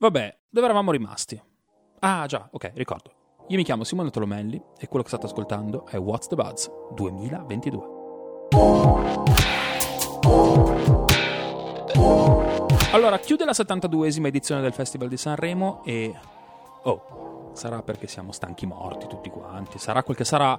Vabbè, dove eravamo rimasti? Ah, già, ok, ricordo. Io mi chiamo Simone Tolomelli e quello che state ascoltando è What's the Buzz 2022. Allora, chiude la 72esima edizione del Festival di Sanremo e... Oh, sarà perché siamo stanchi morti tutti quanti, sarà quel che sarà...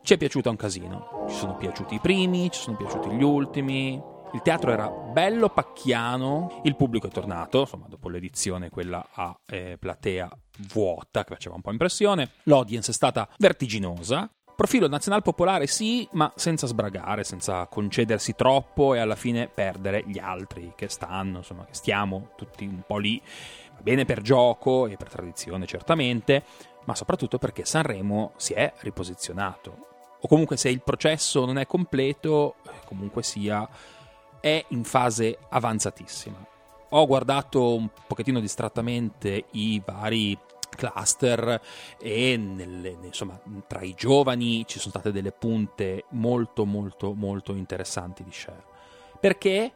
Ci è piaciuta un casino. Ci sono piaciuti i primi, ci sono piaciuti gli ultimi, il teatro era bello pacchiano, il pubblico è tornato, insomma, dopo l'edizione quella a eh, platea vuota, che faceva un po' impressione. L'audience è stata vertiginosa. Profilo nazional popolare sì, ma senza sbragare, senza concedersi troppo e alla fine perdere gli altri che stanno, insomma, che stiamo tutti un po' lì. Va bene per gioco e per tradizione, certamente, ma soprattutto perché Sanremo si è riposizionato. O comunque se il processo non è completo, comunque sia è in fase avanzatissima. Ho guardato un pochettino distrattamente i vari cluster e nelle, insomma, tra i giovani ci sono state delle punte molto molto molto interessanti di share. Perché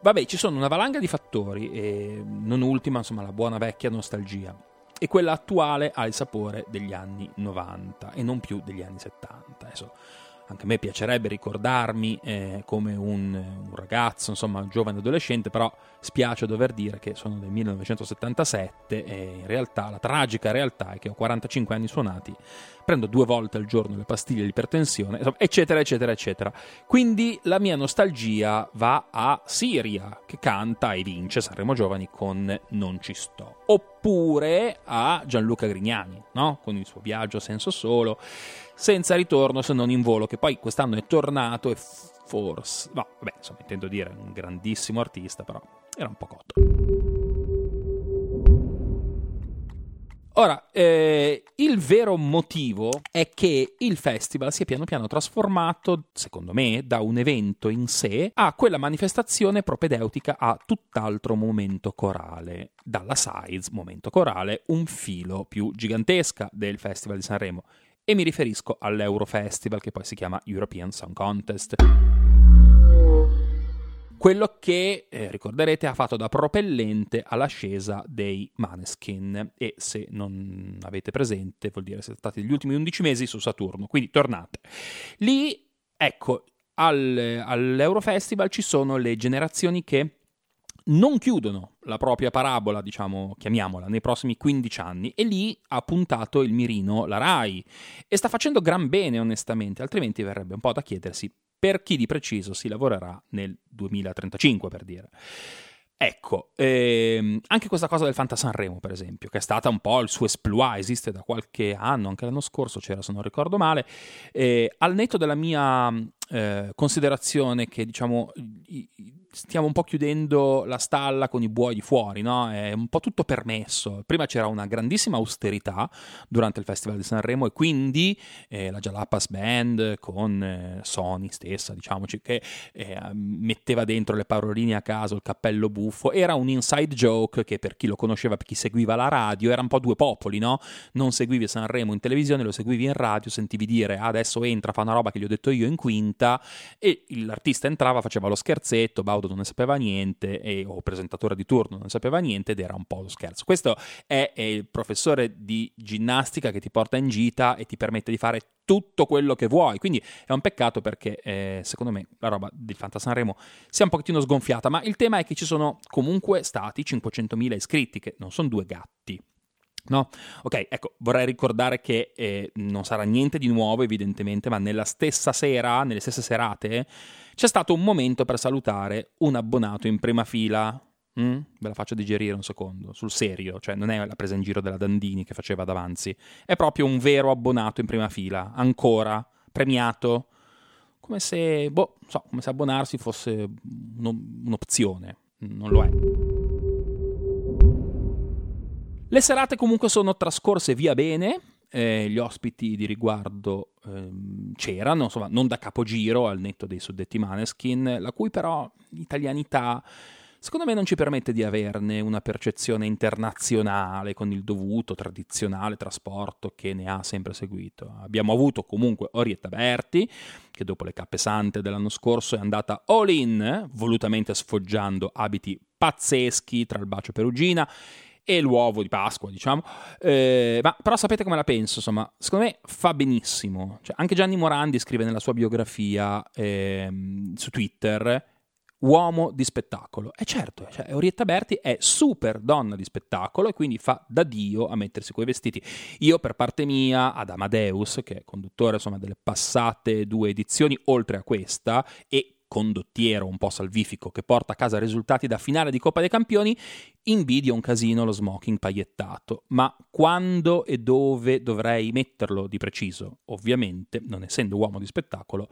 vabbè, ci sono una valanga di fattori e non ultima, insomma, la buona vecchia nostalgia. E quella attuale ha il sapore degli anni 90 e non più degli anni 70. Adesso anche a me piacerebbe ricordarmi eh, come un, un, ragazzo, insomma, un giovane adolescente, però spiace dover dire che sono del 1977 e in realtà la tragica realtà è che ho 45 anni suonati, prendo due volte al giorno le pastiglie di ipertensione, eccetera, eccetera, eccetera. Quindi la mia nostalgia va a Siria, che canta e vince Sanremo Giovani con Non ci sto. Oppure a Gianluca Grignani, no? Con il suo viaggio a senso solo senza ritorno se non in volo, che poi quest'anno è tornato e forse... No, vabbè, insomma, intendo dire, un grandissimo artista, però era un po' cotto. Ora, eh, il vero motivo è che il festival si è piano piano trasformato, secondo me, da un evento in sé a quella manifestazione propedeutica a tutt'altro momento corale. Dalla size, momento corale, un filo più gigantesca del Festival di Sanremo e mi riferisco all'Eurofestival che poi si chiama European Song Contest. Quello che, eh, ricorderete, ha fatto da propellente all'ascesa dei Maneskin. E se non avete presente vuol dire siete stati gli ultimi 11 mesi su Saturno, quindi tornate. Lì, ecco, al, all'Eurofestival ci sono le generazioni che non chiudono la propria parabola, diciamo, chiamiamola, nei prossimi 15 anni. E lì ha puntato il mirino la RAI. E sta facendo gran bene onestamente, altrimenti verrebbe un po' da chiedersi per chi di preciso si lavorerà nel 2035 per dire. Ecco, ehm, anche questa cosa del Fanta Sanremo, per esempio, che è stata un po' il suo esploit, esiste da qualche anno, anche l'anno scorso c'era, se non ricordo male, eh, al netto della mia eh, considerazione che, diciamo, i, stiamo un po' chiudendo la stalla con i buoi fuori, no? È un po' tutto permesso. Prima c'era una grandissima austerità durante il Festival di Sanremo e quindi eh, la Jalapas Band con eh, Sony stessa, diciamoci, che eh, metteva dentro le paroline a caso, il cappello buffo, era un inside joke che per chi lo conosceva, per chi seguiva la radio, era un po' due popoli, no? Non seguivi Sanremo in televisione, lo seguivi in radio, sentivi dire ah, adesso entra, fa una roba che gli ho detto io in quinta e l'artista entrava, faceva lo scherzetto, Baudo non ne sapeva niente, e, o presentatore di turno non ne sapeva niente ed era un po' lo scherzo. Questo è, è il professore di ginnastica che ti porta in gita e ti permette di fare tutto quello che vuoi. Quindi è un peccato perché eh, secondo me la roba del Fantasanremo si è un pochettino sgonfiata, ma il tema è che ci sono comunque stati 500.000 iscritti, che non sono due gatti. No? Ok, ecco, vorrei ricordare che eh, non sarà niente di nuovo evidentemente, ma nella stessa sera, nelle stesse serate, c'è stato un momento per salutare un abbonato in prima fila. Mm? Ve la faccio digerire un secondo, sul serio, cioè non è la presa in giro della Dandini che faceva davanti, è proprio un vero abbonato in prima fila, ancora, premiato, come se, boh, so, come se abbonarsi fosse un'opzione, non lo è. Le serate comunque sono trascorse via bene, eh, gli ospiti di riguardo ehm, c'erano, insomma, non da capogiro al netto dei suddetti Maneskin, la cui però italianità secondo me non ci permette di averne una percezione internazionale con il dovuto tradizionale trasporto che ne ha sempre seguito. Abbiamo avuto comunque Orietta Berti, che dopo le cappe sante dell'anno scorso è andata all in, volutamente sfoggiando abiti pazzeschi tra il bacio perugina e l'uovo di Pasqua, diciamo. Eh, ma però sapete come la penso, insomma, secondo me fa benissimo. Cioè, anche Gianni Morandi scrive nella sua biografia eh, su Twitter uomo di spettacolo. E certo, cioè, Orietta Berti è super donna di spettacolo e quindi fa da Dio a mettersi quei vestiti. Io per parte mia, ad Amadeus, che è conduttore insomma, delle passate due edizioni, oltre a questa, e condottiero un po' salvifico che porta a casa risultati da finale di Coppa dei Campioni, invidio un casino lo smoking paiettato. Ma quando e dove dovrei metterlo di preciso? Ovviamente, non essendo uomo di spettacolo,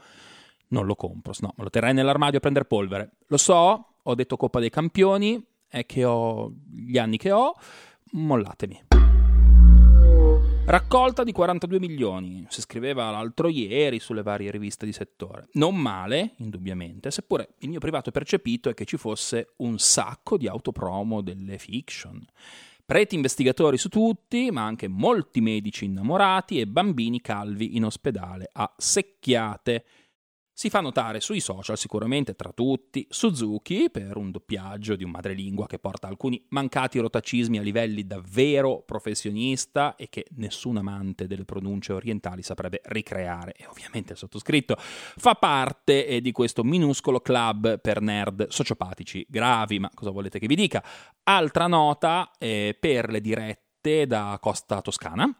non lo compro, no, me lo terrei nell'armadio a prendere polvere. Lo so, ho detto Coppa dei Campioni, è che ho gli anni che ho, mollatemi. Raccolta di 42 milioni, si scriveva l'altro ieri sulle varie riviste di settore. Non male, indubbiamente, seppure il mio privato percepito è che ci fosse un sacco di autopromo delle fiction. Preti investigatori su tutti, ma anche molti medici innamorati e bambini calvi in ospedale a secchiate si fa notare sui social sicuramente tra tutti Suzuki per un doppiaggio di un madrelingua che porta alcuni mancati rotacismi a livelli davvero professionista e che nessun amante delle pronunce orientali saprebbe ricreare e ovviamente il sottoscritto fa parte eh, di questo minuscolo club per nerd sociopatici gravi, ma cosa volete che vi dica? Altra nota eh, per le dirette da Costa Toscana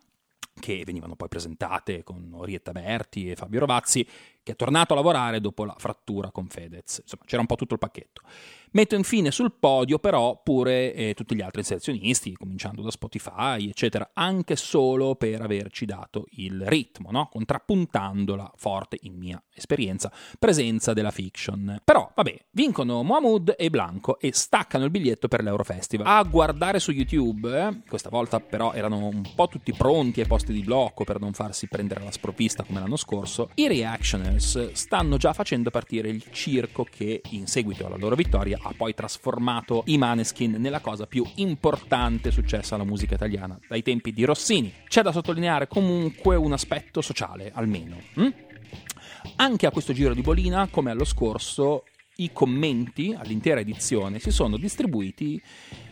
che venivano poi presentate con Orietta Berti e Fabio Rovazzi, che è tornato a lavorare dopo la frattura con Fedez. Insomma, c'era un po' tutto il pacchetto. Metto infine sul podio però pure eh, tutti gli altri inserzionisti, cominciando da Spotify, eccetera, anche solo per averci dato il ritmo, no? contrappuntandola forte, in mia esperienza, presenza della fiction. Però, vabbè, vincono Mohamud e Blanco e staccano il biglietto per l'Eurofestival. A guardare su YouTube, eh, questa volta però erano un po' tutti pronti ai posti di blocco per non farsi prendere la sprovvista come l'anno scorso, i reactioners stanno già facendo partire il circo che, in seguito alla loro vittoria, ha poi trasformato i Maneskin nella cosa più importante successa alla musica italiana dai tempi di Rossini. C'è da sottolineare comunque un aspetto sociale, almeno. Hm? Anche a questo giro di bolina, come allo scorso, i commenti all'intera edizione si sono distribuiti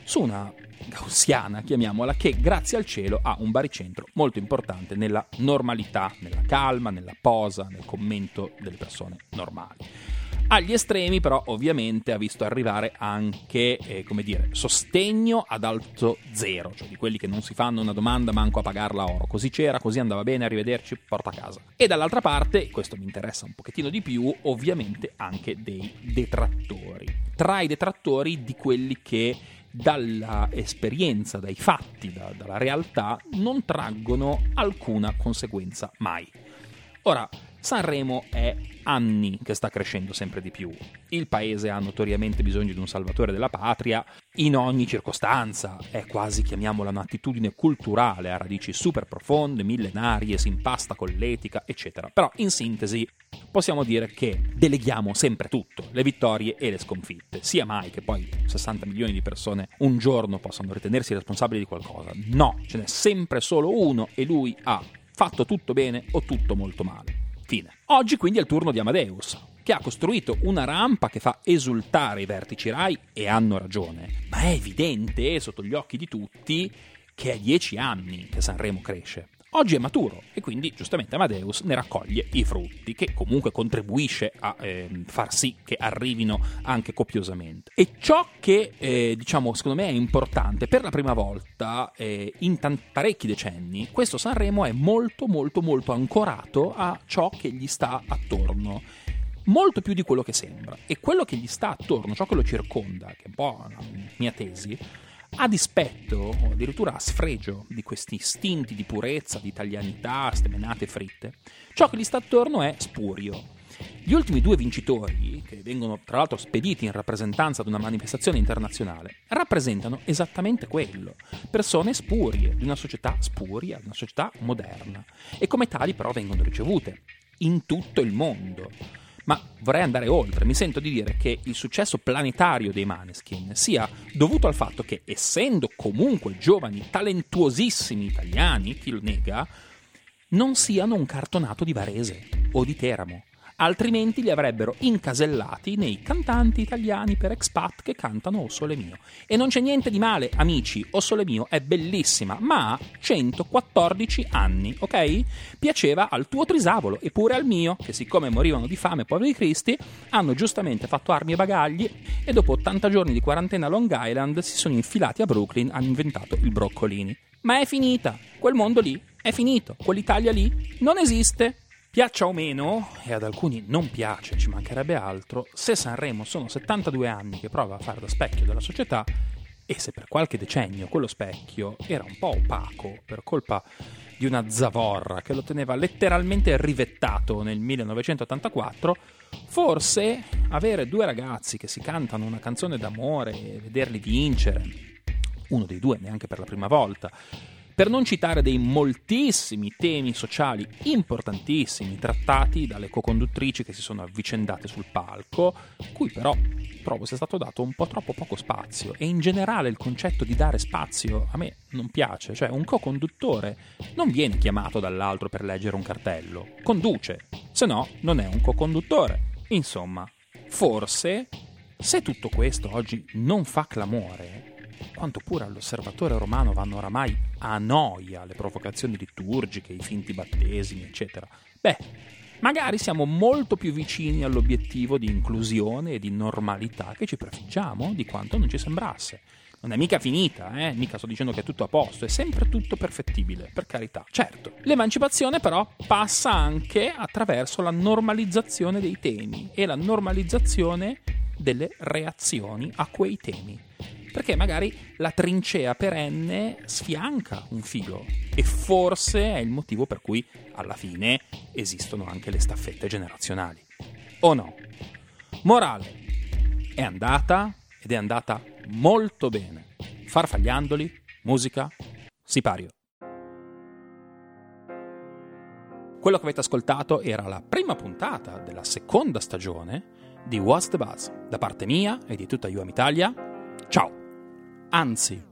su una gaussiana, chiamiamola, che grazie al cielo ha un baricentro molto importante nella normalità, nella calma, nella posa, nel commento delle persone normali. Agli estremi, però, ovviamente ha visto arrivare anche, eh, come dire, sostegno ad alto zero, cioè di quelli che non si fanno una domanda manco a pagarla oro. Così c'era, così andava bene, arrivederci, porta a casa. E dall'altra parte, questo mi interessa un pochettino di più, ovviamente anche dei detrattori. Tra i detrattori di quelli che dalla esperienza, dai fatti, da, dalla realtà, non traggono alcuna conseguenza mai. Ora, Sanremo è anni che sta crescendo sempre di più. Il paese ha notoriamente bisogno di un salvatore della patria in ogni circostanza. È quasi, chiamiamola, un'attitudine culturale a radici super profonde, millenarie, si impasta con l'etica, eccetera. Però, in sintesi, possiamo dire che deleghiamo sempre tutto, le vittorie e le sconfitte. Sia mai che poi 60 milioni di persone un giorno possano ritenersi responsabili di qualcosa. No, ce n'è sempre solo uno e lui ha fatto tutto bene o tutto molto male. Fine. Oggi quindi è il turno di Amadeus, che ha costruito una rampa che fa esultare i vertici Rai e hanno ragione. Ma è evidente, sotto gli occhi di tutti, che è dieci anni che Sanremo cresce. Oggi è maturo e quindi giustamente Amadeus ne raccoglie i frutti, che comunque contribuisce a eh, far sì che arrivino anche copiosamente. E ciò che eh, diciamo secondo me è importante, per la prima volta eh, in t- parecchi decenni, questo Sanremo è molto molto molto ancorato a ciò che gli sta attorno molto più di quello che sembra. E quello che gli sta attorno, ciò che lo circonda, che è un po' la mia tesi, a dispetto o addirittura a sfregio di questi istinti di purezza, di italianità, stemenate fritte, ciò che gli sta attorno è spurio. Gli ultimi due vincitori, che vengono tra l'altro spediti in rappresentanza di una manifestazione internazionale, rappresentano esattamente quello, persone spurie, di una società spuria, di una società moderna, e come tali però vengono ricevute in tutto il mondo. Ma vorrei andare oltre, mi sento di dire che il successo planetario dei Maneskin sia dovuto al fatto che, essendo comunque giovani, talentuosissimi italiani, chi lo nega, non siano un cartonato di Varese o di Teramo. Altrimenti li avrebbero incasellati nei cantanti italiani per expat che cantano O Sole Mio. E non c'è niente di male, amici, O Sole Mio è bellissima, ma ha 114 anni, ok? Piaceva al tuo trisavolo e pure al mio, che siccome morivano di fame, poveri cristi, hanno giustamente fatto armi e bagagli e dopo 80 giorni di quarantena a Long Island si sono infilati a Brooklyn, hanno inventato il broccolini. Ma è finita, quel mondo lì è finito, quell'Italia lì non esiste. Piaccia o meno, e ad alcuni non piace, ci mancherebbe altro, se Sanremo sono 72 anni che prova a fare da specchio della società, e se per qualche decennio quello specchio era un po' opaco per colpa di una zavorra che lo teneva letteralmente rivettato nel 1984, forse avere due ragazzi che si cantano una canzone d'amore e vederli vincere, uno dei due neanche per la prima volta, per non citare dei moltissimi temi sociali importantissimi trattati dalle co-conduttrici che si sono avvicendate sul palco, cui però trovo sia stato dato un po' troppo poco spazio. E in generale il concetto di dare spazio a me non piace, cioè un co-conduttore non viene chiamato dall'altro per leggere un cartello, conduce, se no non è un co-conduttore. Insomma, forse se tutto questo oggi non fa clamore, quanto pure all'osservatore romano vanno oramai a noia le provocazioni liturgiche, i finti battesimi, eccetera, beh, magari siamo molto più vicini all'obiettivo di inclusione e di normalità che ci prefiggiamo di quanto non ci sembrasse. Non è mica finita, eh? Mica sto dicendo che è tutto a posto, è sempre tutto perfettibile, per carità. Certo, l'emancipazione però passa anche attraverso la normalizzazione dei temi e la normalizzazione delle reazioni a quei temi perché magari la trincea perenne sfianca un filo e forse è il motivo per cui alla fine esistono anche le staffette generazionali. O no? Morale, è andata ed è andata molto bene. Farfagliandoli, musica, sipario. Quello che avete ascoltato era la prima puntata della seconda stagione di What's the Buzz. Da parte mia e di tutta UM Italia, ciao! Anzi,